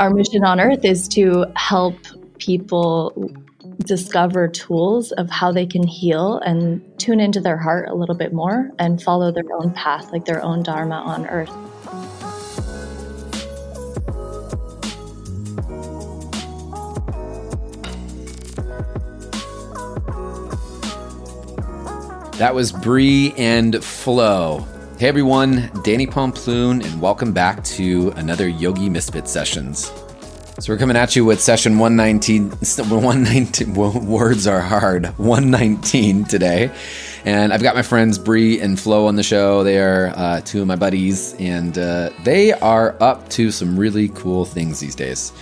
our mission on earth is to help people discover tools of how they can heal and tune into their heart a little bit more and follow their own path, like their own Dharma on earth. That was Bree and Flo. Hey everyone, Danny Pomploon, and welcome back to another Yogi Misfit Sessions. So we're coming at you with session 119. 119 words are hard. 119 today, and I've got my friends Bree and Flo on the show. They are uh, two of my buddies, and uh, they are up to some really cool things these days.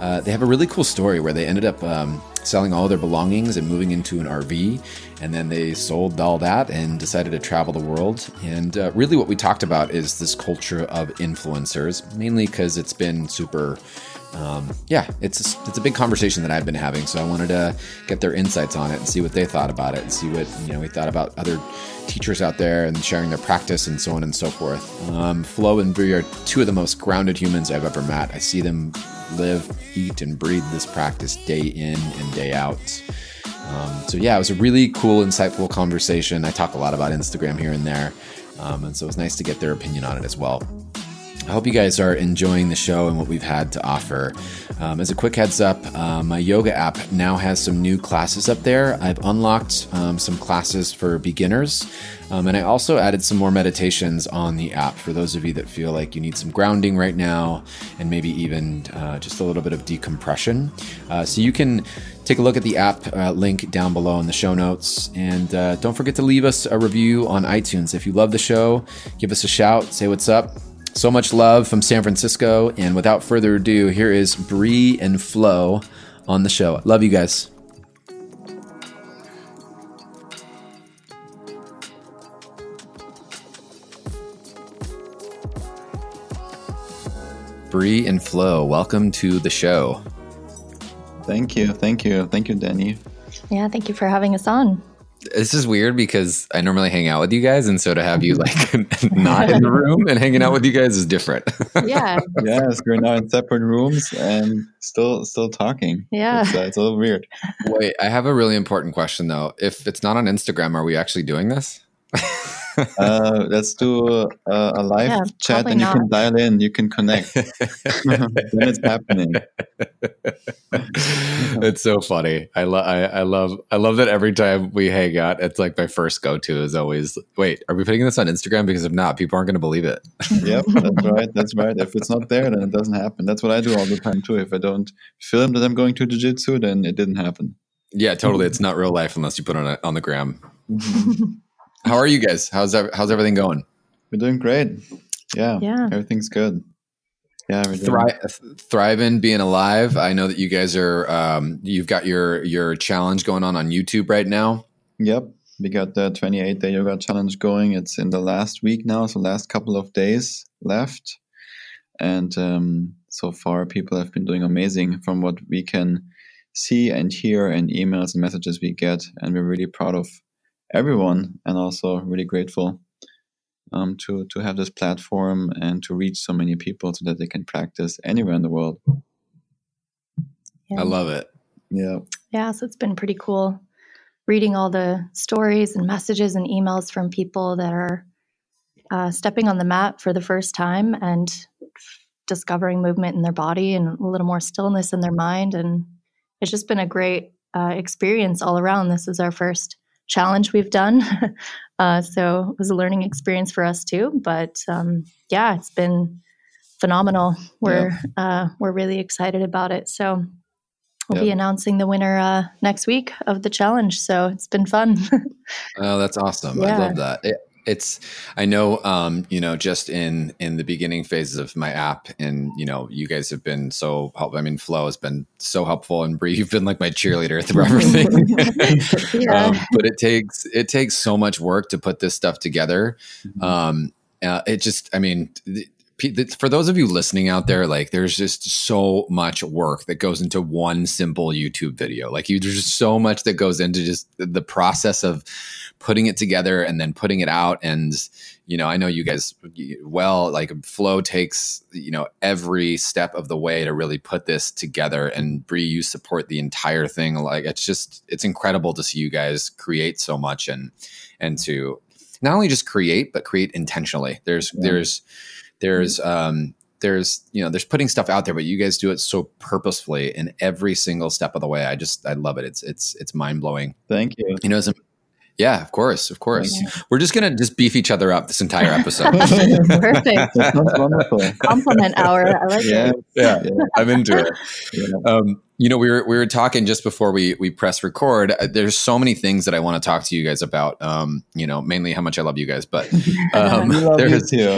Uh, they have a really cool story where they ended up um, selling all their belongings and moving into an RV and then they sold all that and decided to travel the world. And uh, really, what we talked about is this culture of influencers, mainly because it's been super. Um, yeah, it's a, it's a big conversation that I've been having, so I wanted to get their insights on it and see what they thought about it, and see what you know we thought about other teachers out there and sharing their practice and so on and so forth. Um, Flo and Bree are two of the most grounded humans I've ever met. I see them live, eat, and breathe this practice day in and day out. Um, so yeah, it was a really cool, insightful conversation. I talk a lot about Instagram here and there, um, and so it was nice to get their opinion on it as well. I hope you guys are enjoying the show and what we've had to offer. Um, as a quick heads up, uh, my yoga app now has some new classes up there. I've unlocked um, some classes for beginners, um, and I also added some more meditations on the app for those of you that feel like you need some grounding right now and maybe even uh, just a little bit of decompression. Uh, so you can take a look at the app uh, link down below in the show notes. And uh, don't forget to leave us a review on iTunes. If you love the show, give us a shout, say what's up. So much love from San Francisco. And without further ado, here is Bree and Flo on the show. Love you guys. Bree and Flo, welcome to the show. Thank you. Thank you. Thank you, Danny. Yeah, thank you for having us on. This is weird because I normally hang out with you guys, and so to have you like not in the room and hanging out with you guys is different. Yeah. yes, we're now in separate rooms and still still talking. Yeah, it's, uh, it's a little weird. Wait, I have a really important question though. If it's not on Instagram, are we actually doing this? Uh, let's do a, a live yeah, chat and you not. can dial in you can connect. Then it's happening. It's so funny. I love I, I love I love that every time we hang out it's like my first go-to is always wait are we putting this on Instagram? Because if not people aren't going to believe it. Yep that's right that's right. If it's not there then it doesn't happen. That's what I do all the time too. If I don't film that I'm going to jiu-jitsu then it didn't happen. Yeah totally. It's not real life unless you put it on, on the gram. Mm-hmm. How are you guys? How's how's everything going? We're doing great. Yeah, yeah, everything's good. Yeah, Thri- thriving, being alive. I know that you guys are. Um, you've got your your challenge going on on YouTube right now. Yep, we got the 28 day yoga challenge going. It's in the last week now, so last couple of days left, and um, so far people have been doing amazing from what we can see and hear and emails and messages we get, and we're really proud of everyone and also really grateful um, to to have this platform and to reach so many people so that they can practice anywhere in the world. Yeah. I love it. Yeah. Yeah. So it's been pretty cool reading all the stories and messages and emails from people that are uh, stepping on the mat for the first time and discovering movement in their body and a little more stillness in their mind. And it's just been a great uh, experience all around. This is our first challenge we've done. uh, so it was a learning experience for us too. But um, yeah, it's been phenomenal. We're yeah. uh, we're really excited about it. So we'll be announcing the winner uh, next week of the challenge. So it's been fun. oh, that's awesome! Yeah. I love that. It, it's i know um you know just in in the beginning phases of my app and you know you guys have been so helpful i mean flo has been so helpful and Bree, you've been like my cheerleader through everything yeah. um, but it takes it takes so much work to put this stuff together mm-hmm. um uh, it just i mean for those of you listening out there, like there's just so much work that goes into one simple YouTube video. Like you, there's just so much that goes into just the process of putting it together and then putting it out. And, you know, I know you guys well, like Flo takes, you know, every step of the way to really put this together. And Bree, you support the entire thing. Like it's just, it's incredible to see you guys create so much and, and to not only just create, but create intentionally. There's, yeah. there's, there's um, there's you know there's putting stuff out there but you guys do it so purposefully in every single step of the way. I just i love it. It's it's it's mind-blowing. Thank you. You know as a, yeah, of course, of course. Yeah. We're just gonna just beef each other up this entire episode. Perfect. Compliment hour. I like yeah. it. Yeah, yeah, I'm into it. Yeah. Um, you know, we were we were talking just before we we press record. Uh, there's so many things that I want to talk to you guys about. Um, you know, mainly how much I love you guys, but um, there's too.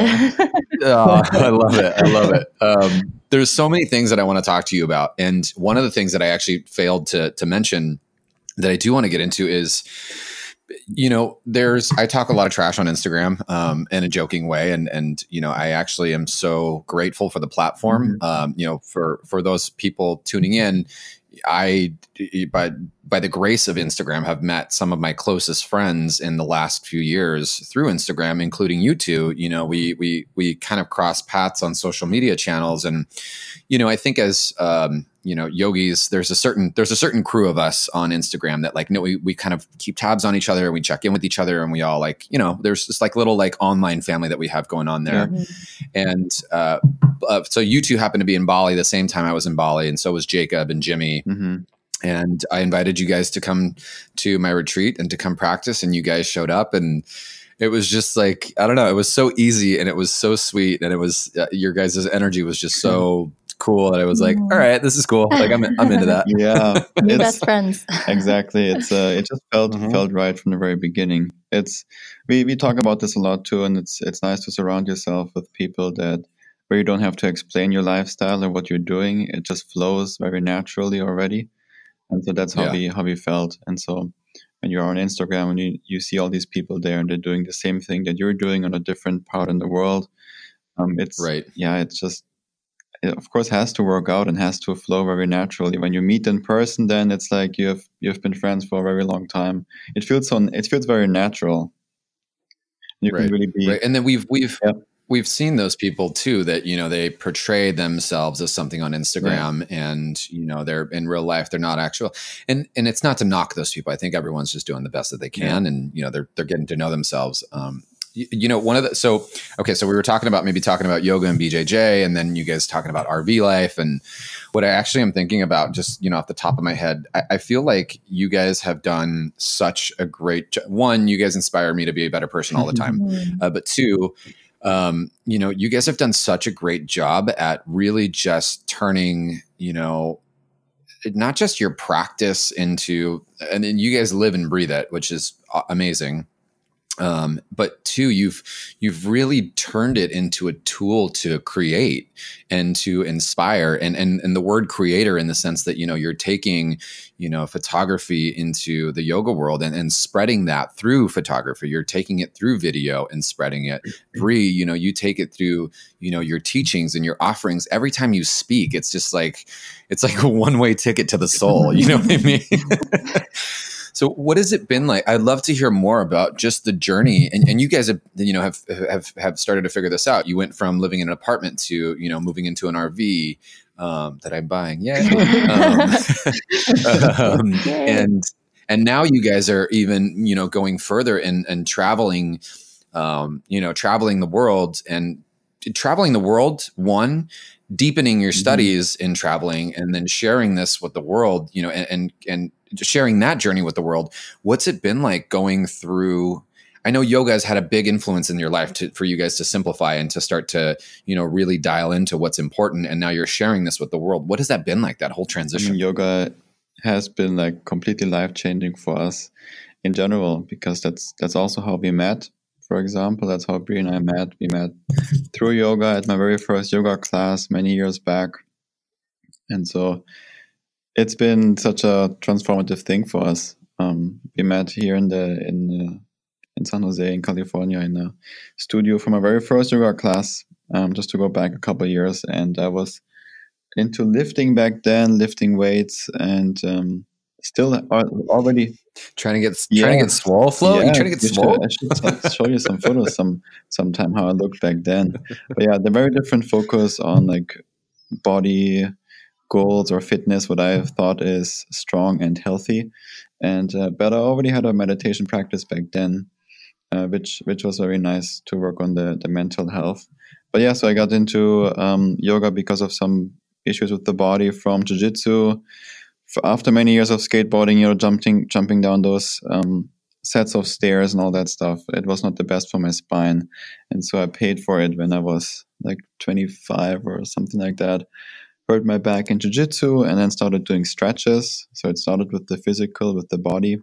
oh, I love it. I love it. Um, there's so many things that I want to talk to you about, and one of the things that I actually failed to to mention that I do want to get into is you know, there's I talk a lot of trash on Instagram um, in a joking way, and and you know, I actually am so grateful for the platform. Mm-hmm. Um, you know, for for those people tuning in, I by by the grace of Instagram have met some of my closest friends in the last few years through Instagram, including you two. You know, we we we kind of cross paths on social media channels, and you know, I think as um, you know yogis there's a certain there's a certain crew of us on instagram that like you know, we, we kind of keep tabs on each other and we check in with each other and we all like you know there's this like little like online family that we have going on there mm-hmm. and uh, uh, so you two happened to be in bali the same time i was in bali and so was jacob and jimmy mm-hmm. and i invited you guys to come to my retreat and to come practice and you guys showed up and it was just like i don't know it was so easy and it was so sweet and it was uh, your guys' energy was just so cool and I was like, all right, this is cool. Like I'm I'm into that. Yeah. best friends. exactly. It's uh it just felt mm-hmm. felt right from the very beginning. It's we, we talk about this a lot too and it's it's nice to surround yourself with people that where you don't have to explain your lifestyle or what you're doing. It just flows very naturally already. And so that's how yeah. we how we felt. And so when you're on Instagram and you, you see all these people there and they're doing the same thing that you're doing on a different part in the world. Um, it's right. Yeah, it's just it of course has to work out and has to flow very naturally. When you meet in person, then it's like you have you've been friends for a very long time. It feels so it feels very natural. You right. can really be right. And then we've we've yeah. we've seen those people too that you know they portray themselves as something on Instagram and you know they're in real life they're not actual and and it's not to knock those people. I think everyone's just doing the best that they can yeah. and you know they're they're getting to know themselves. Um, you know one of the so okay so we were talking about maybe talking about yoga and bjj and then you guys talking about rv life and what i actually am thinking about just you know off the top of my head i, I feel like you guys have done such a great one you guys inspire me to be a better person all the time mm-hmm. uh, but two um, you know you guys have done such a great job at really just turning you know not just your practice into and then you guys live and breathe it which is amazing um, but two you've you've really turned it into a tool to create and to inspire and and and the word creator in the sense that you know you're taking you know photography into the yoga world and, and spreading that through photography. You're taking it through video and spreading it. Bree you know you take it through you know your teachings and your offerings. Every time you speak it's just like it's like a one way ticket to the soul you know what i mean So, what has it been like? I'd love to hear more about just the journey. And, and you guys have, you know, have, have have started to figure this out. You went from living in an apartment to, you know, moving into an RV um, that I'm buying. Yeah, um, um, and and now you guys are even, you know, going further and and traveling, um, you know, traveling the world and traveling the world. One deepening your mm-hmm. studies mm-hmm. in traveling and then sharing this with the world you know and, and and sharing that journey with the world. What's it been like going through? I know yoga has had a big influence in your life to, for you guys to simplify and to start to, you know, really dial into what's important. And now you're sharing this with the world. What has that been like? That whole transition. I mean, yoga has been like completely life changing for us in general because that's that's also how we met. For example, that's how Bree and I met. We met through yoga at my very first yoga class many years back, and so it's been such a transformative thing for us. Um, we met here in the in uh, in San Jose in California in a studio from our very first yoga class um, just to go back a couple years, and I was into lifting back then, lifting weights, and um, still already trying to get yeah. trying to get swole Flo. Yeah, you trying to get swole? I should show you some photos some sometime how I looked back then. But yeah, the very different focus on like body goals or fitness. What I have thought is strong and healthy, and uh, but I already had a meditation practice back then, uh, which which was very nice to work on the the mental health. But yeah, so I got into um, yoga because of some issues with the body from jiu-jitsu after many years of skateboarding, you know, jumping jumping down those um, sets of stairs and all that stuff, it was not the best for my spine, and so I paid for it when I was like 25 or something like that. Hurt my back in jiu-jitsu and then started doing stretches. So it started with the physical, with the body,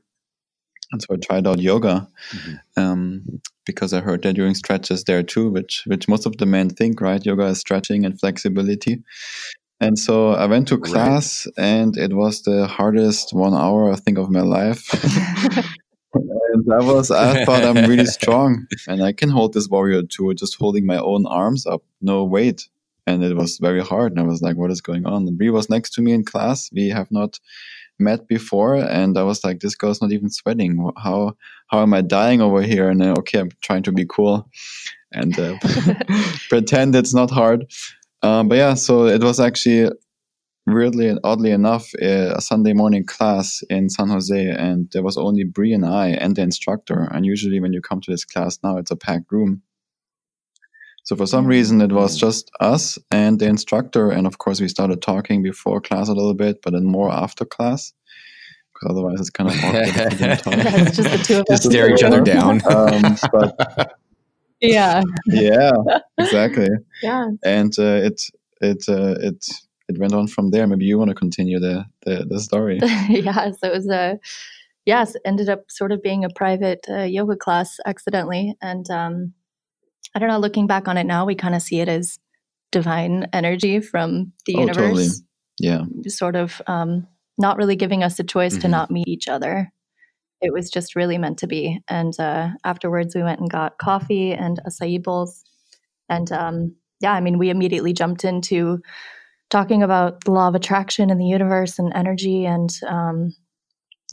and so I tried out yoga mm-hmm. um, because I heard they're doing stretches there too, which which most of the men think, right? Yoga is stretching and flexibility. And so I went to class, right. and it was the hardest one hour I think of my life. and I was, I thought I'm really strong, and I can hold this warrior too, just holding my own arms up, no weight. And it was very hard, and I was like, "What is going on?" And Bree was next to me in class. We have not met before, and I was like, "This girl's not even sweating. How how am I dying over here?" And then, okay, I'm trying to be cool and uh, pretend it's not hard. Um, but yeah, so it was actually weirdly and oddly enough a Sunday morning class in San Jose, and there was only Bree and I and the instructor. And usually, when you come to this class now, it's a packed room. So for some reason, it was just us and the instructor, and of course, we started talking before class a little bit, but then more after class. Because otherwise, it's kind of awkward. it's just the two of us. stare each other down. Um, but yeah yeah exactly yeah and uh, it it uh, it it went on from there maybe you want to continue the the, the story yeah so it was a yes ended up sort of being a private uh, yoga class accidentally and um i don't know looking back on it now we kind of see it as divine energy from the oh, universe totally. yeah sort of um not really giving us a choice mm-hmm. to not meet each other it was just really meant to be. And uh, afterwards, we went and got coffee and acai bowls. And um, yeah, I mean, we immediately jumped into talking about the law of attraction in the universe and energy. And um,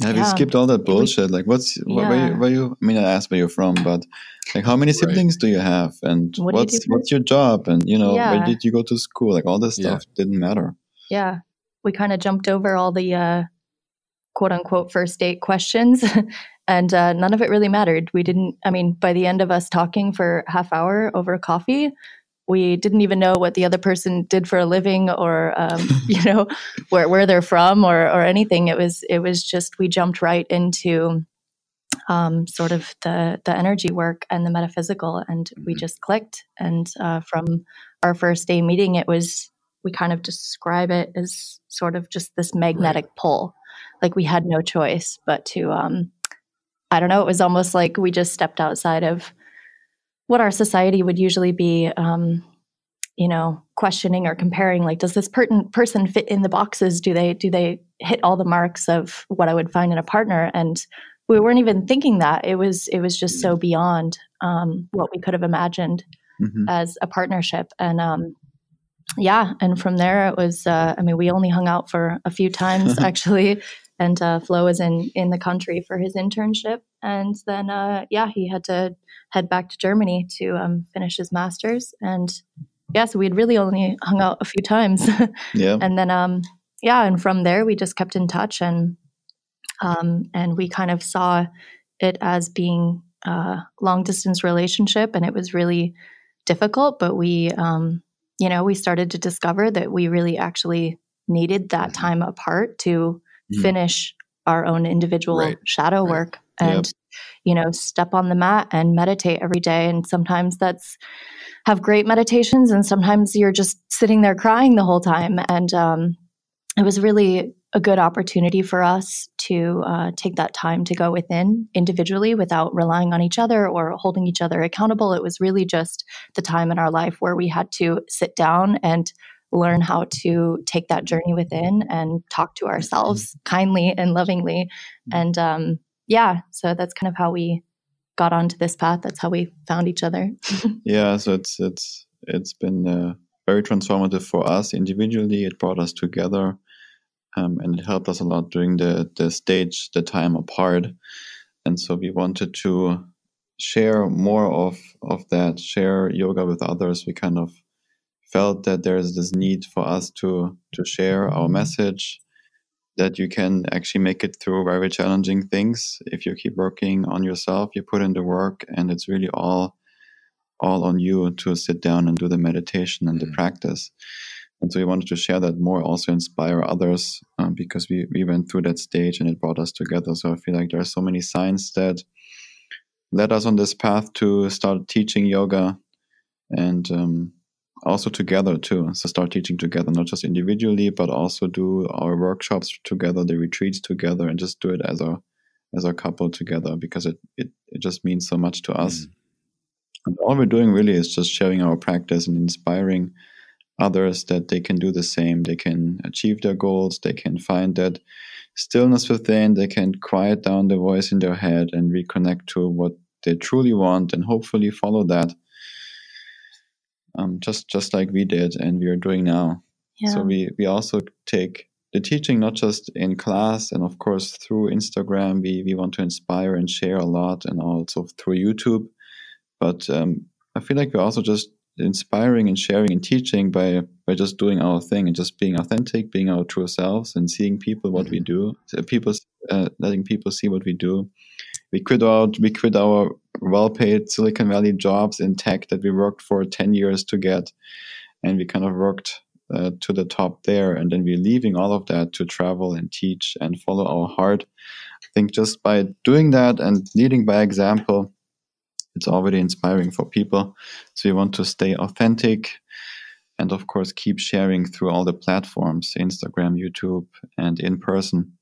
have yeah, you skipped all that bullshit? like, what's yeah. where, you, where you? I mean, I asked where you're from, but like, how many siblings right. do you have, and what what's you what's your job, and you know, yeah. where did you go to school? Like, all this stuff didn't matter. Yeah, we kind of jumped over all the uh, quote unquote first date questions. and uh, none of it really mattered. We didn't, I mean, by the end of us talking for half hour over coffee, we didn't even know what the other person did for a living or um, you know where, where they're from or, or anything it was it was just we jumped right into um, sort of the the energy work and the metaphysical and we mm-hmm. just clicked and uh, from our first day meeting it was we kind of describe it as sort of just this magnetic right. pull like we had no choice but to um i don't know it was almost like we just stepped outside of what our society would usually be um you know questioning or comparing like does this per- person fit in the boxes? Do they do they hit all the marks of what i would find in a partner? And we weren't even thinking that. It was it was just so beyond um, what we could have imagined mm-hmm. as a partnership. And um, yeah and from there it was uh, i mean we only hung out for a few times actually and uh, Flo was in in the country for his internship, and then uh, yeah, he had to head back to Germany to um, finish his masters, and yeah, so we had really only hung out a few times, yeah, and then um, yeah, and from there we just kept in touch, and um, and we kind of saw it as being a long distance relationship, and it was really difficult, but we um, you know we started to discover that we really actually needed that mm-hmm. time apart to mm. finish our own individual right. shadow right. work and yep. you know step on the mat and meditate every day and sometimes that's have great meditations and sometimes you're just sitting there crying the whole time and um, it was really a good opportunity for us to uh, take that time to go within individually without relying on each other or holding each other accountable. It was really just the time in our life where we had to sit down and learn how to take that journey within and talk to ourselves mm-hmm. kindly and lovingly. Mm-hmm. And um, yeah, so that's kind of how we got onto this path. That's how we found each other. yeah, so it's it's it's been uh, very transformative for us individually. It brought us together, um, and it helped us a lot during the the stage, the time apart. And so we wanted to share more of of that, share yoga with others. We kind of felt that there's this need for us to to share our message that you can actually make it through very challenging things. If you keep working on yourself you put in the work and it's really all all on you to sit down and do the meditation and the mm-hmm. practice. And so we wanted to share that more also inspire others um, because we, we went through that stage and it brought us together. So i feel like there are so many signs that led us on this path to start teaching yoga. And um, also together too. So start teaching together, not just individually, but also do our workshops together, the retreats together, and just do it as a as a couple together because it it, it just means so much to us. Mm. And all we're doing really is just sharing our practice and inspiring others that they can do the same. They can achieve their goals. They can find that stillness within. They can quiet down the voice in their head and reconnect to what they truly want, and hopefully follow that um, just just like we did and we are doing now. Yeah. So we we also take the teaching not just in class and of course through Instagram. We we want to inspire and share a lot, and also through YouTube. But um, I feel like we're also just inspiring and sharing and teaching by by just doing our thing and just being authentic, being our true selves, and seeing people what mm-hmm. we do. People uh, letting people see what we do. We quit out. We quit our well-paid Silicon Valley jobs in tech that we worked for ten years to get, and we kind of worked uh, to the top there. And then we're leaving all of that to travel and teach and follow our heart. I think just by doing that and leading by example, it's already inspiring for people. So we want to stay authentic and, of course, keep sharing through all the platforms Instagram, YouTube, and in person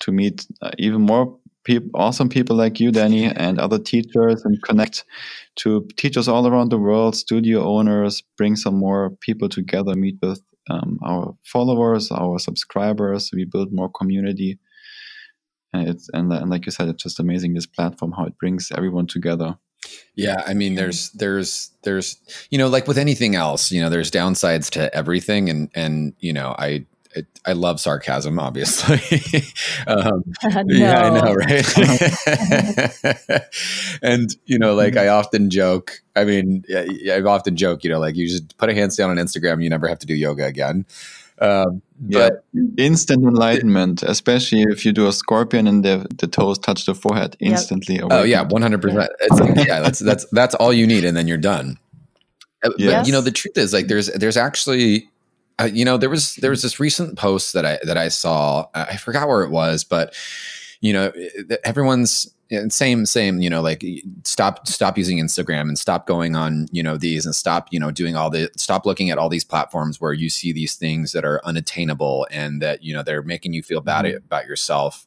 to meet uh, even more people, awesome people like you, Danny, and other teachers and connect to teachers all around the world, studio owners, bring some more people together, meet with um, our followers, our subscribers. We build more community. And, it's, and, and like you said, it's just amazing this platform, how it brings everyone together. Yeah, I mean, there's, there's, there's, you know, like with anything else, you know, there's downsides to everything, and and you know, I I love sarcasm, obviously. um, no. Yeah, I know, right? and you know, like I often joke. I mean, I often joke. You know, like you just put a handstand on Instagram, you never have to do yoga again. Um, but yeah. instant enlightenment, especially if you do a scorpion and the, the toes touch the forehead, instantly. Yep. Oh yeah, one hundred percent. Yeah, that's that's that's all you need, and then you're done. Uh, yes. But you know, the truth is, like, there's there's actually uh, you know, there was there was this recent post that I that I saw. I forgot where it was, but you know, everyone's same same. You know, like stop stop using Instagram and stop going on you know these and stop you know doing all the stop looking at all these platforms where you see these things that are unattainable and that you know they're making you feel bad mm-hmm. about yourself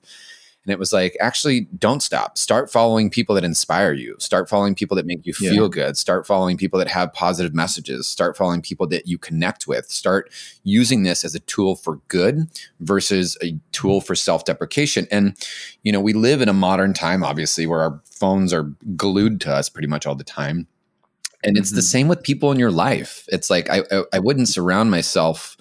and it was like, actually, don't stop. Start following people that inspire you. Start following people that make you feel yeah. good. Start following people that have positive messages. Start following people that you connect with. Start using this as a tool for good versus a tool for self deprecation. And, you know, we live in a modern time, obviously, where our phones are glued to us pretty much all the time. And it's mm-hmm. the same with people in your life. It's like I, I, I wouldn't surround myself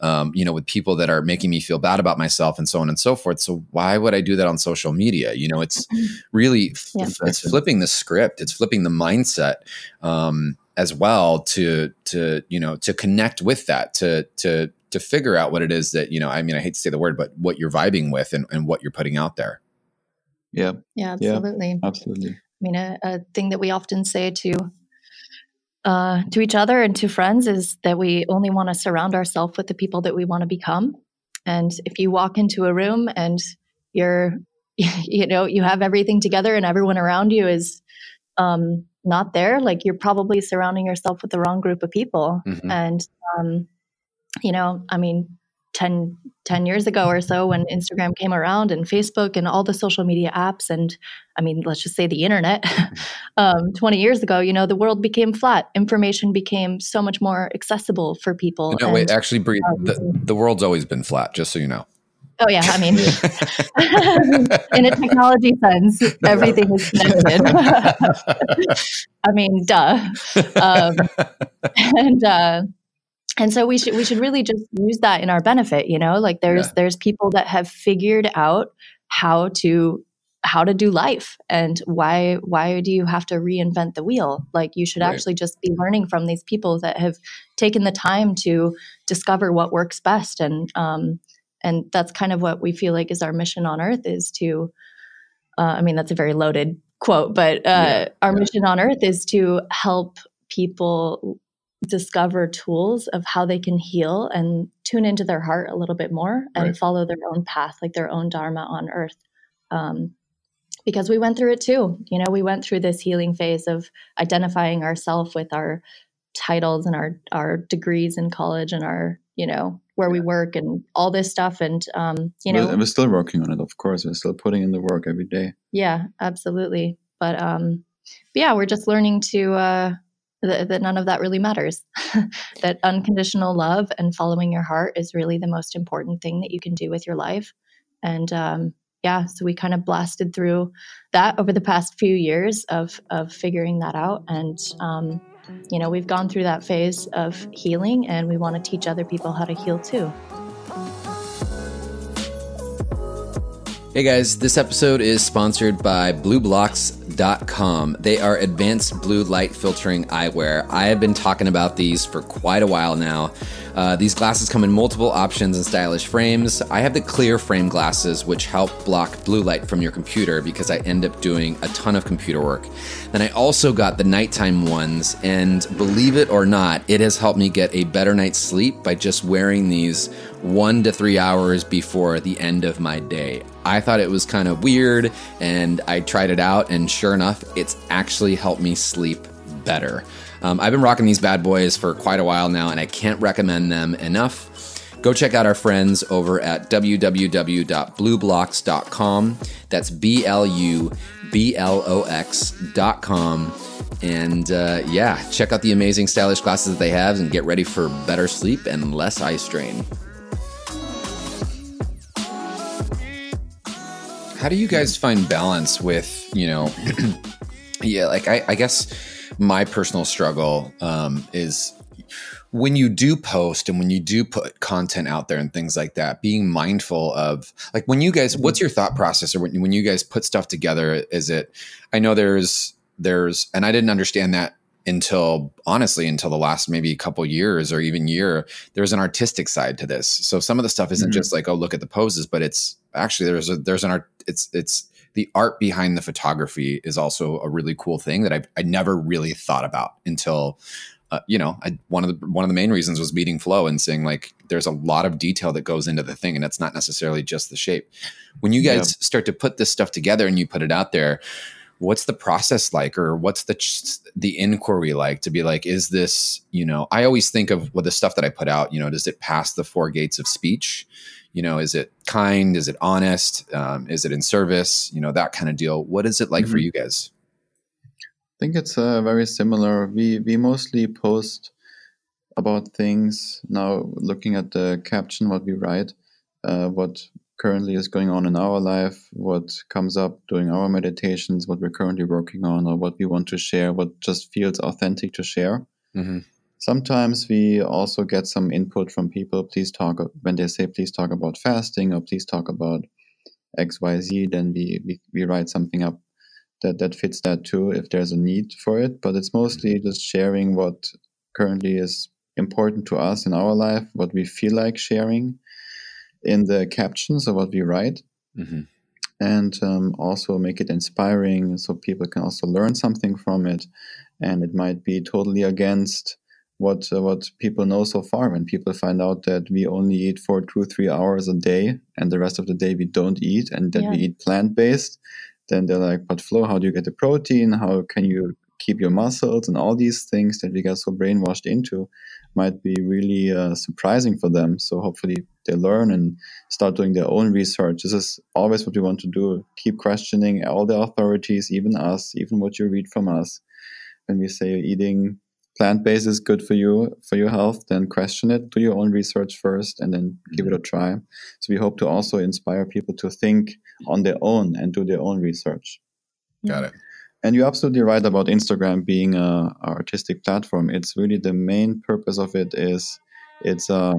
um, you know, with people that are making me feel bad about myself and so on and so forth. So why would I do that on social media? You know, it's mm-hmm. really yeah. it's flipping the script. It's flipping the mindset um, as well to to you know to connect with that to to to figure out what it is that you know. I mean, I hate to say the word, but what you're vibing with and, and what you're putting out there. Yeah. Yeah. Absolutely. Yeah, absolutely. I mean, a, a thing that we often say to uh, to each other and to friends is that we only want to surround ourselves with the people that we want to become. And if you walk into a room and you're, you know, you have everything together and everyone around you is um, not there, like you're probably surrounding yourself with the wrong group of people. Mm-hmm. And, um, you know, I mean, 10, 10 years ago or so when Instagram came around and Facebook and all the social media apps and I mean let's just say the internet um, 20 years ago you know the world became flat information became so much more accessible for people no and, wait actually Bree, um, the, the world's always been flat just so you know Oh yeah, I mean, in a technology sense, everything is connected. I mean, duh. Um, and uh, and so we should we should really just use that in our benefit. You know, like there's yeah. there's people that have figured out how to how to do life and why why do you have to reinvent the wheel like you should right. actually just be learning from these people that have taken the time to discover what works best and um, and that's kind of what we feel like is our mission on earth is to uh, i mean that's a very loaded quote but uh, yeah, our yeah. mission on earth is to help people discover tools of how they can heal and tune into their heart a little bit more and right. follow their own path like their own dharma on earth um, because we went through it too. You know we went through this healing phase of identifying ourselves with our titles and our our degrees in college and our you know where we work and all this stuff. And um, you know we're, we're still working on it of course. We're still putting in the work every day. Yeah absolutely. But um but yeah we're just learning to uh that none of that really matters. That unconditional love and following your heart is really the most important thing that you can do with your life. And um yeah so we kind of blasted through that over the past few years of of figuring that out and um you know, we've gone through that phase of healing and we want to teach other people how to heal too. Hey guys, this episode is sponsored by BluBlox.com. They are advanced blue light filtering eyewear. I have been talking about these for quite a while now. Uh, these glasses come in multiple options and stylish frames. I have the clear frame glasses, which help block blue light from your computer because I end up doing a ton of computer work. Then I also got the nighttime ones, and believe it or not, it has helped me get a better night's sleep by just wearing these one to three hours before the end of my day. I thought it was kind of weird, and I tried it out, and sure enough, it's actually helped me sleep better. Um, I've been rocking these bad boys for quite a while now, and I can't recommend them enough. Go check out our friends over at www.blublox.com. That's B L U B L O X.com. And uh, yeah, check out the amazing stylish glasses that they have and get ready for better sleep and less eye strain. How do you guys find balance with, you know, yeah, like I, I guess my personal struggle um, is when you do post and when you do put content out there and things like that, being mindful of like when you guys, what's your thought process or when, when you guys put stuff together? Is it, I know there's, there's, and I didn't understand that until honestly until the last maybe a couple years or even year there's an artistic side to this so some of the stuff isn't mm-hmm. just like oh look at the poses but it's actually there's a there's an art it's it's the art behind the photography is also a really cool thing that I I never really thought about until uh, you know I, one of the one of the main reasons was meeting Flo and saying like there's a lot of detail that goes into the thing and it's not necessarily just the shape. When you guys yeah. start to put this stuff together and you put it out there, what's the process like or what's the the inquiry like to be like is this you know i always think of well the stuff that i put out you know does it pass the four gates of speech you know is it kind? Is it honest? Um, is it in service? You know that kind of deal. What is it like mm-hmm. for you guys? I think it's uh, very similar. We we mostly post about things now looking at the caption what we write uh, what currently is going on in our life what comes up during our meditations what we're currently working on or what we want to share what just feels authentic to share. Mm-hmm. Sometimes we also get some input from people. Please talk when they say, please talk about fasting or please talk about XYZ, then we, we, we write something up that, that fits that too if there's a need for it. But it's mostly just sharing what currently is important to us in our life, what we feel like sharing in the captions of what we write. Mm-hmm. And um, also make it inspiring so people can also learn something from it. And it might be totally against what uh, what people know so far. When people find out that we only eat for two three hours a day and the rest of the day we don't eat and that yeah. we eat plant based then they're like but Flo how do you get the protein? How can you keep your muscles? And all these things that we got so brainwashed into might be really uh, surprising for them. So hopefully they learn and start doing their own research. This is always what we want to do. Keep questioning all the authorities even us even what you read from us. When we say eating plant based is good for you for your health, then question it, do your own research first, and then give it a mm-hmm. try. So we hope to also inspire people to think on their own and do their own research. Got it. And you're absolutely right about Instagram being a, a artistic platform. It's really the main purpose of it is it's a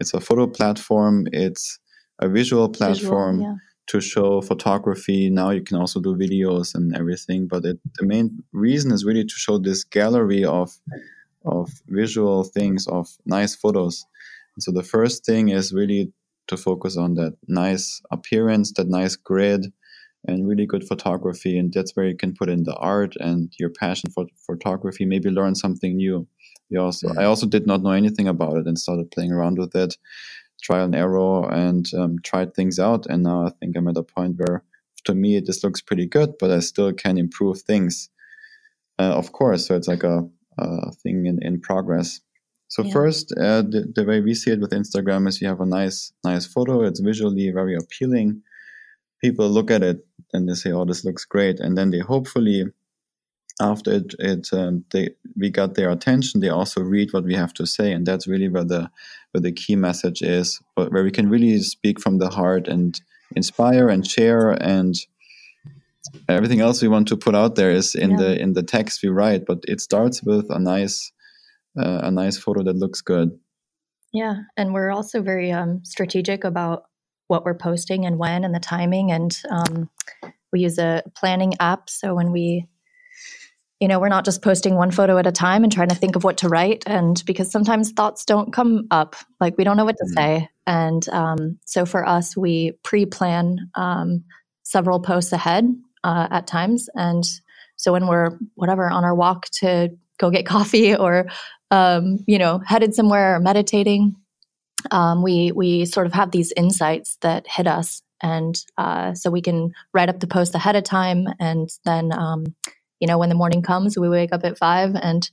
it's a photo platform. It's a visual platform. Visual, yeah. To show photography. Now you can also do videos and everything, but it, the main reason is really to show this gallery of of visual things, of nice photos. so the first thing is really to focus on that nice appearance, that nice grid, and really good photography. And that's where you can put in the art and your passion for photography. Maybe learn something new. You also, I also did not know anything about it and started playing around with it trial and error and um, tried things out. And now I think I'm at a point where, to me, this looks pretty good, but I still can improve things. Uh, of course, so it's like a, a thing in, in progress. So Yeah. first, uh, the, the way we see it with Instagram is you have a nice, nice photo. It's visually very appealing. People look at it and they say, "Oh, this looks great," and then they hopefully, after it, it um, they we got their attention, they also read what we have to say, and that's really where the where the key message is, but where we can really speak from the heart and inspire and share and everything else we want to put out there is in Yeah. the in the text we write but it starts with a nice uh, a nice photo that looks good Yeah, and we're also very um, strategic about what we're posting and when and the timing. And um, we use a planning app, so when we, you know, we're not just posting one photo at a time and trying to think of what to write. And because sometimes thoughts don't come up, like we don't know what to Mhm. say. And um, so for us, we pre-plan um, several posts ahead uh, at times. And so when we're whatever on our walk to go get coffee or um, you know, headed somewhere or meditating, um, we we sort of have these insights that hit us, and uh, so we can write up the post ahead of time, and then um, you know when the morning comes, we wake up at five and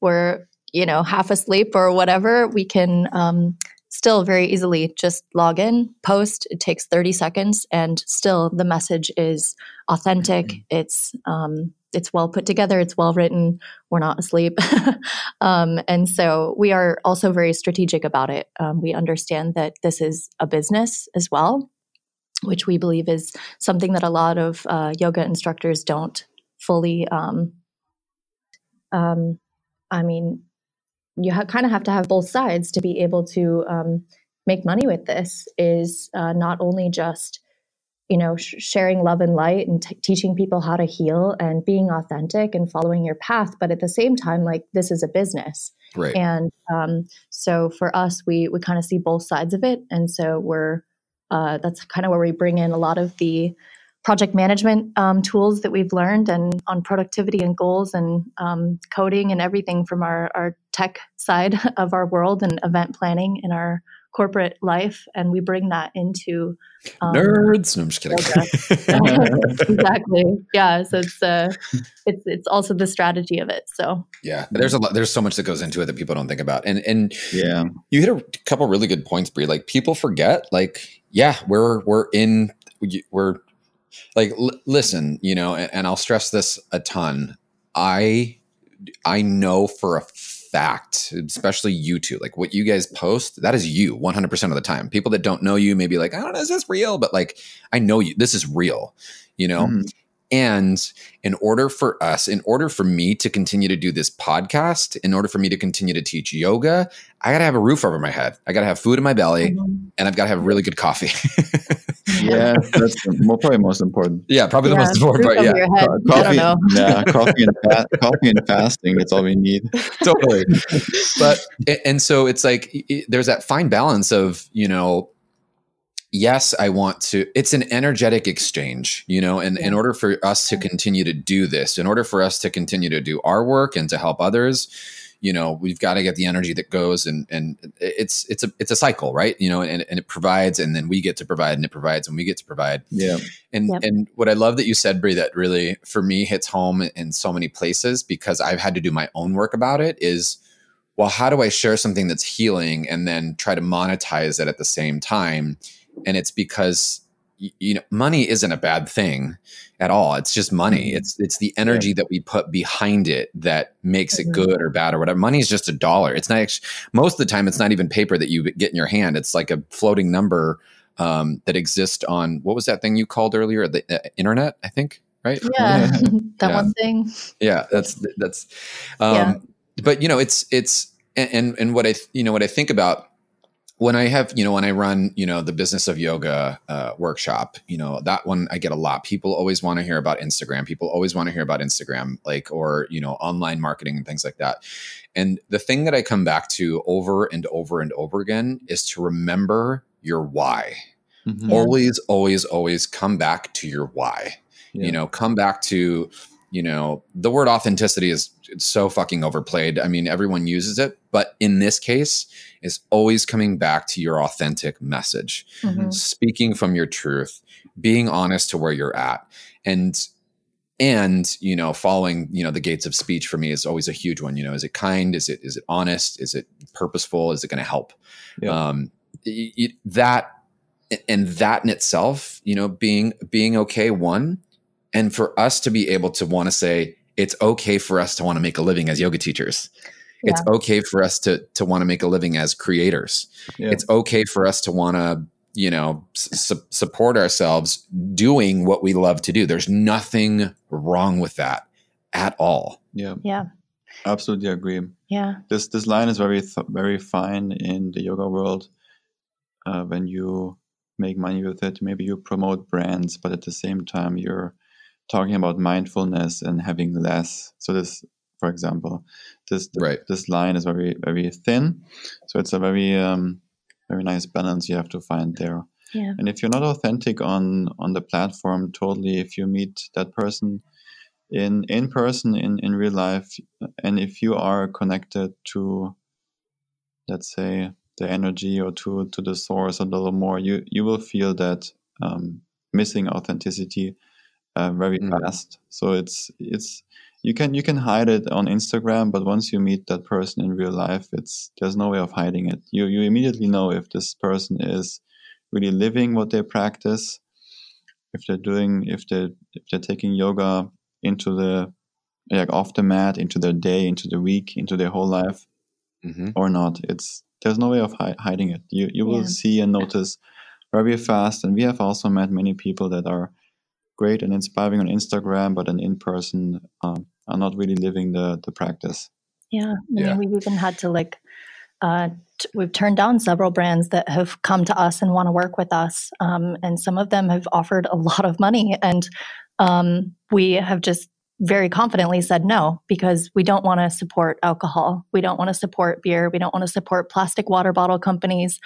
we're you know half asleep or whatever, we can um, still very easily just log in, post. It takes thirty seconds, and still the message is authentic. It's um, it's well put together. It's well written. We're not asleep. um, and so we are also very strategic about it. Um, we understand that this is a business as well, which we believe is something that a lot of uh, yoga instructors don't fully. Um, um, I mean, you ha- kind of have to have both sides to be able to um, make money with this. Is uh, not only just you know sh- sharing love and light and t- teaching people how to heal and being authentic and following your path but at the same time like this is a business Right. and um, so for us we we kind of see both sides of it and so we're uh, that's kind of where we bring in a lot of the project management um, tools that we've learned and on productivity and goals and um, coding and everything from our, our tech side of our world and event planning in our corporate life and we bring that into um, Nerds. No, I'm just kidding. exactly yeah so it's uh it's it's also the strategy of it so yeah. There's a lot. There's so much that goes into it that people don't think about. And and yeah you hit a couple really good points, Bree. Like people forget. Like yeah, we're we're in. We're like l- listen. You know, and, and I'll stress this a ton. I I know for a fact, especially you two, like what you guys post, that is you 100% of the time. People that don't know you may be like, I don't know, is this real? But like, I know you, this is real, you know? Mhm. And in order for us, in order for me to continue to do this podcast, in order for me to continue to teach yoga, I got to have a roof over my head. I got to have food in my belly Mhm. and I've got to have really good coffee. yeah that's the probably most important yeah, probably the most important part. Yeah, your head. Co- I don't know. yeah coffee and fa- coffee and fasting that's all we need totally. but and so it's like it- there's that fine balance of you know yes i want to it's an energetic exchange you know and in order for us to continue to do this in order for us to continue to do our work and to help others you know we've got to get the energy that goes and and it's it's a it's a cycle right? You know and, and it provides and then we get to provide and it provides and we get to provide. Yeah. And Yep. and what I love that you said, Bree, that really for me hits home in so many places because I've had to do my own work about it is well, how do I share something that's healing and then try to monetize it at the same time? And it's because you know money isn't a bad thing at all it's just money Mhm. it's it's the energy that we put behind it that makes it Mhm. good or bad or whatever money is just a dollar it's not actually, most of the time it's not even paper that you get in your hand it's like a floating number um, that exists on what was that thing you called earlier the uh, internet i think right Yeah, that Yeah. one thing. yeah that's that's um Yeah. but you know it's it's and and what i you know what i think about when i have you know when i run you know the business of yoga uh, workshop you know that one i get a lot. People always want to hear about instagram. People always want to hear about instagram like or you know online marketing and things like that. And the thing that i come back to over and over and over again is to remember your why. Mhm. Always always always come back to your why. Yeah. you know come back to you know the word authenticity is it's so fucking overplayed. I mean everyone uses it but in this case is always coming back to your authentic message Mhm. speaking from your truth being honest to where you're at. And and you know following you know the gates of speech for me is always a huge one. You know is it kind? Is it is it honest? Is it purposeful? Is it going to help? Yeah. um y- y- that and that in itself you know being being okay one and for us to be able to want to say it's okay for us to want to make a living as yoga teachers it's okay for us to to want to make a living as creators Yeah. it's okay for us to want to you know su- support ourselves doing what we love to do there's nothing wrong with that at all yeah. Yeah, Absolutely agree. yeah, This this line is very th- very fine in the yoga world. Uh, when you make money with it, maybe you promote brands, but at the same time you're talking about mindfulness and having less. So this, for example, this Right. this line is very very thin. So it's a very um, very nice balance you have to find there. yeah, And if you're not authentic on on the platform, totally, if you meet that person in in person in in real life, and if you are connected to, let's say, the energy or to to the source a little more, you you will feel that um, missing authenticity uh, very Mm. fast. So it's it's you can you can hide it on Instagram, but once you meet that person in real life, it's there's no way of hiding it. You you immediately know if this person is really living what they practice, if they're doing if they if they're taking yoga into the like off the mat, into their day, into the week, into their whole life, mm-hmm. or not. It's there's no way of hi- hiding it. You you will Yeah. see and notice very fast. And we have also met many people that are great and inspiring on Instagram, but then in person um, are not really living the the practice. yeah. I Yeah. we've even had to like, uh, t- we've turned down several brands that have come to us and want to work with us, um, and some of them have offered a lot of money, and um, we have just very confidently said no because we don't want to support alcohol, we don't want to support beer, we don't want to support plastic water bottle companies.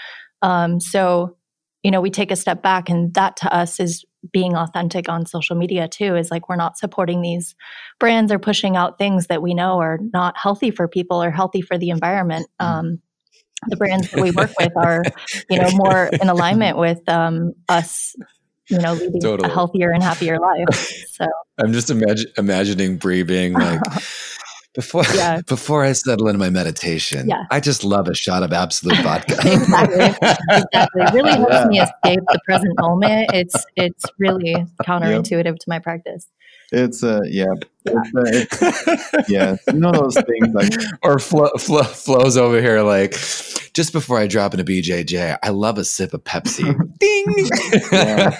Um, so, you know, we take a step back, and that to us is being authentic on social media too. Is like we're not supporting these brands or pushing out things that we know are not healthy for people or healthy for the environment. Um, the brands that we work with are, you know, more in alignment with um, us, you know, leading Totally. a healthier and happier life. So i'm just imagine, imagining Bree being like before Yeah. before i settle into my meditation Yeah. i just love a shot of Absolut vodka exactly, exactly. It really helps Yeah. me escape the present moment. It's it's really counterintuitive to my practice. It's uh yeah, it's, uh, it's, yeah. You know those things like or Flo, Flo, flows over here like just before I drop into BJJ, I love a sip of Pepsi. Ding. Yeah.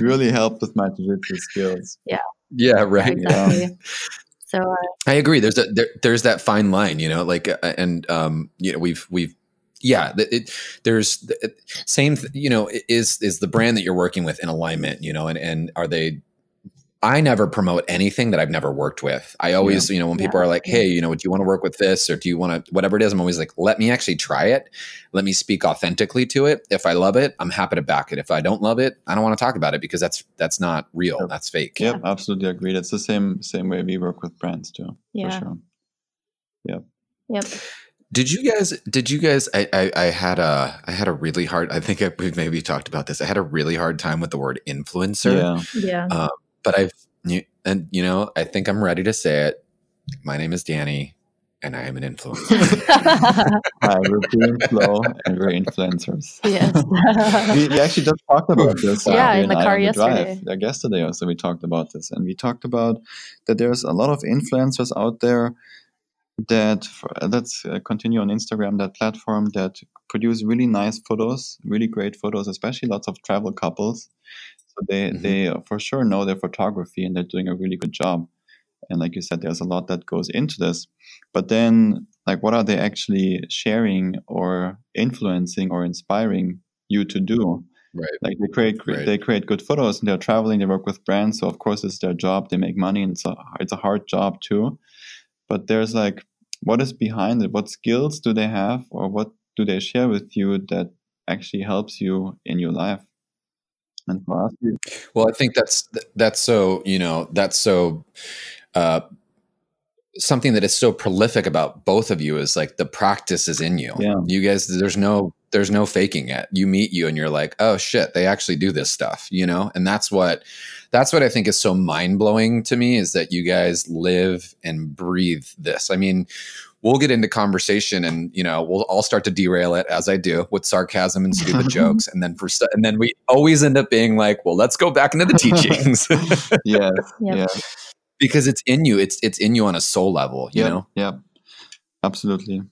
really helped with my jiu-jitsu skills. yeah, Yeah. right. Exactly. So uh, I agree. There's a there, there's that fine line, you know, like uh, and um, you know, we've we've yeah, th- it, there's it, same, you know, is is the brand that you're working with in alignment, you know, and and are they? I never promote anything that I've never worked with. I always, you know, when people Yeah. are like, "Hey, you know, do you want to work with this or do you want to whatever it is?" I'm always like, "Let me actually try it. Let me speak authentically to it. If I love it, I'm happy to back it. If I don't love it, I don't want to talk about it because that's that's not real. Yep. That's fake." Yep, absolutely agreed. It's the same same way we work with brands too. yeah, For sure. yep. Yep did you guys? Did you guys? I, I, I had a I had a really hard. I think I, we've maybe talked about this. I had a really hard time with the word influencer. Yeah. Yeah. Um, But I've you- and you know I think I'm ready to say it. My name is Danny, and I am an influencer. Hi, we're Bree and and we're influencers. yes. we, we actually just talked about this. uh, Yeah, in the I car on yesterday. Drive. Yeah, yesterday also we talked about this, and we talked about that there's a lot of influencers out there that let's uh, continue on Instagram, that platform that produce really nice photos, really great photos, especially lots of travel couples. So they Mhm. they uh, for sure know their photography and they're doing a really good job. And like you said, there's a lot that goes into this. But then, like, what are they actually sharing or influencing or inspiring you to do? Right. Like they create Right. they create good photos and they're traveling. They work with brands, so of course it's their job. They make money, and it's a it's a hard job too. But there's like, what is behind it? What skills do they have, or what do they share with you that actually helps you in your life? And for us, Well, I think that's that's so you know that's so uh, something that is so prolific about both of you is like the practice is in you. Yeah. You guys, there's no there's no faking it. You meet you and you're like, oh shit, they actually do this stuff, you know. And that's what that's what I think is so mind blowing to me is that you guys live and breathe this. I mean. We'll get into conversation, and you know we'll all start to derail it as I do with sarcasm and stupid jokes, and then for st- and then we always end up being like, "Well, let's go back into the teachings." yes, Yep. yeah, because it's in you it's it's in you on a soul level you yeah, know yeah, absolutely.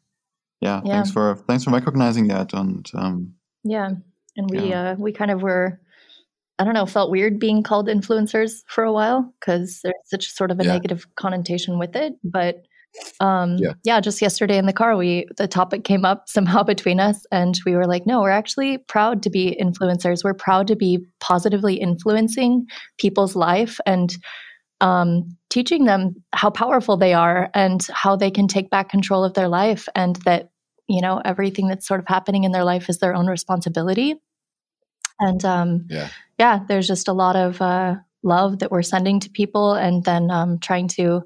Yeah, Yeah. thanks for thanks for recognizing that. And um, Yeah. And we Yeah. uh we kind of were I don't know, felt weird being called influencers for a while because there's such sort of a Yeah. negative connotation with it. But um Yeah. yeah, just yesterday in the car we the topic came up somehow between us and we were like, no, we're actually proud to be influencers. We're proud to be positively influencing people's life and um, teaching them how powerful they are and how they can take back control of their life and that you know everything that's sort of happening in their life is their own responsibility and um, Yeah. yeah there's just a lot of uh, love that we're sending to people and then um, trying to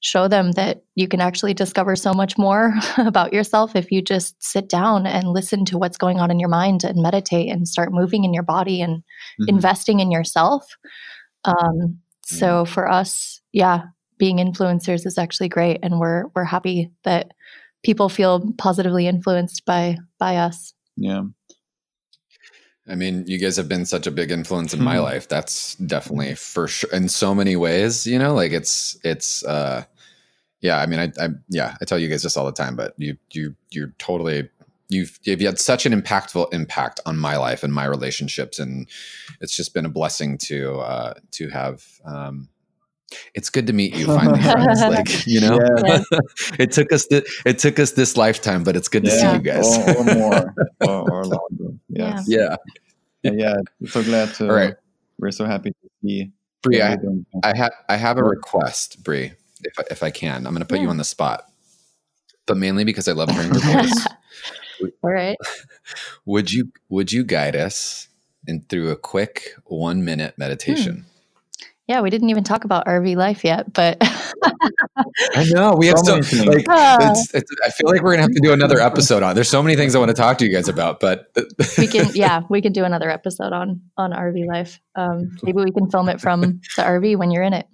show them that you can actually discover so much more about yourself if you just sit down and listen to what's going on in your mind and meditate and start moving in your body and mhm. investing in yourself. Um, so for us, yeah, being influencers is actually great, and we're we're happy that people feel positively influenced by by us. yeah, i mean you guys have been such a big influence in my Mhm. life that's definitely for sure in so many ways you know like it's it's uh yeah i mean i i yeah i tell you guys this all the time but you you you're totally you've you've had such an impactful impact on my life and my relationships and it's just been a blessing to uh to have um it's good to meet you finally friends like you know Yeah. it took us th- it took us this lifetime but it's good to see you guys or, or more, or, or longer. Yes. yeah yeah, yeah. So glad to. All right. We're so happy to see. Bree, I, you're. I have I have a request, Bree, if I, if I can. I'm going to put you on the spot, but mainly because I love hearing your voice. All right. would you Would you guide us in through a quick one minute meditation? Hmm. Yeah, we didn't even talk about RV life yet, but I know we have So so, like. Ah. It's, it's, I feel like we're gonna have to do another episode on. There's so many things I want to talk to you guys about, but we can yeah we can do another episode on on RV life. Um, maybe we can film it from the RV when you're in it.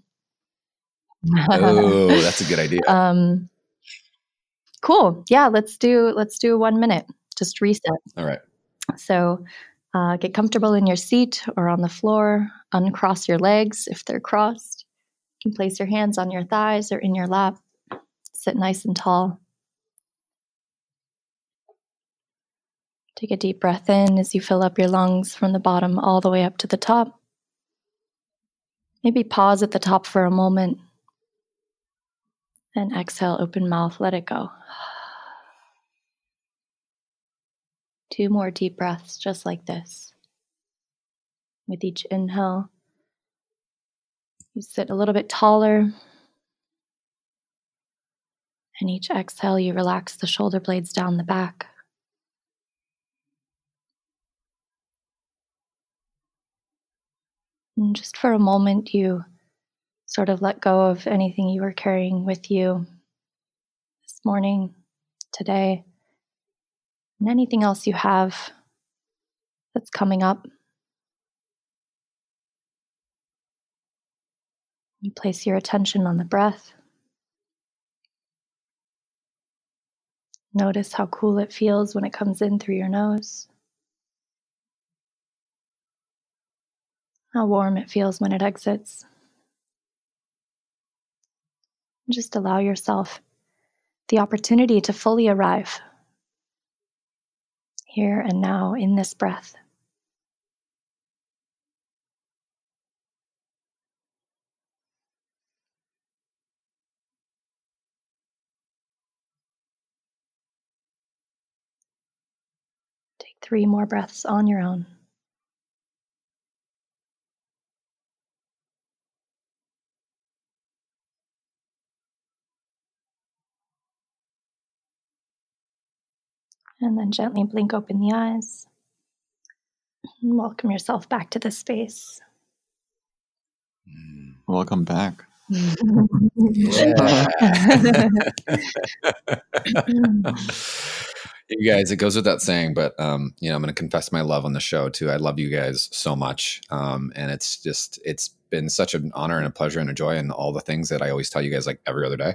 oh, that's a good idea. um, cool. Yeah, let's do let's do one minute. Just reset. All right. So uh, get comfortable in your seat or on the floor. Uncross your legs if they're crossed. You can place your hands on your thighs or in your lap. Sit nice and tall. Take a deep breath in as you fill up your lungs from the bottom all the way up to the top. Maybe pause at the top for a moment. And exhale, open mouth, let it go. Two more deep breaths, just like this. With each inhale, you sit a little bit taller. And each exhale, you relax the shoulder blades down the back. And just for a moment, you sort of let go of anything you were carrying with you this morning, today, and anything else you have that's coming up. You place your attention on the breath. Notice how cool it feels when it comes in through your nose. How warm it feels when it exits. Just allow yourself the opportunity to fully arrive here and now in this breath. Take three more breaths on your own. And then gently blink open the eyes. And welcome yourself back to the space. Welcome back. you guys, it goes without saying, but um, you know, I'm going to confess my love on the show too. I love you guys so much, um, and it's just it's been such an honor and a pleasure and a joy, and all the things that I always tell you guys like every other day.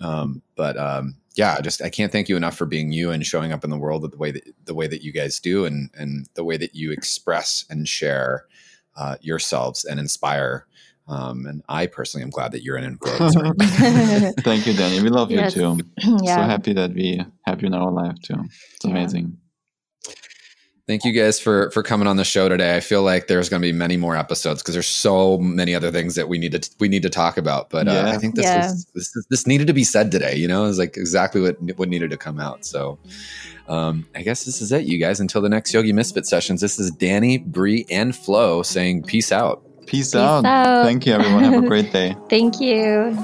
Um, but um, yeah, just I can't thank you enough for being you and showing up in the world the way that the way that you guys do, and and the way that you express and share uh, yourselves and inspire. Um, and I personally am glad that you're in influence. Thank you, Danny. We love Yes. you too. yeah. So happy that we have you in our life too. It's Yeah. amazing. Thank you guys for for coming on the show today. I feel like there's going to be many more episodes because there's so many other things that we need to we need to talk about. But uh, I think this Yeah. was this this needed to be said today. You know, it's like exactly what what needed to come out. So. Um, I guess this is it, you guys. Until the next Yogi Misfit sessions, this is Danny, Bree, and Flo saying peace out. Peace, Peace out. out. Thank you, everyone. Have a great day. Thank you.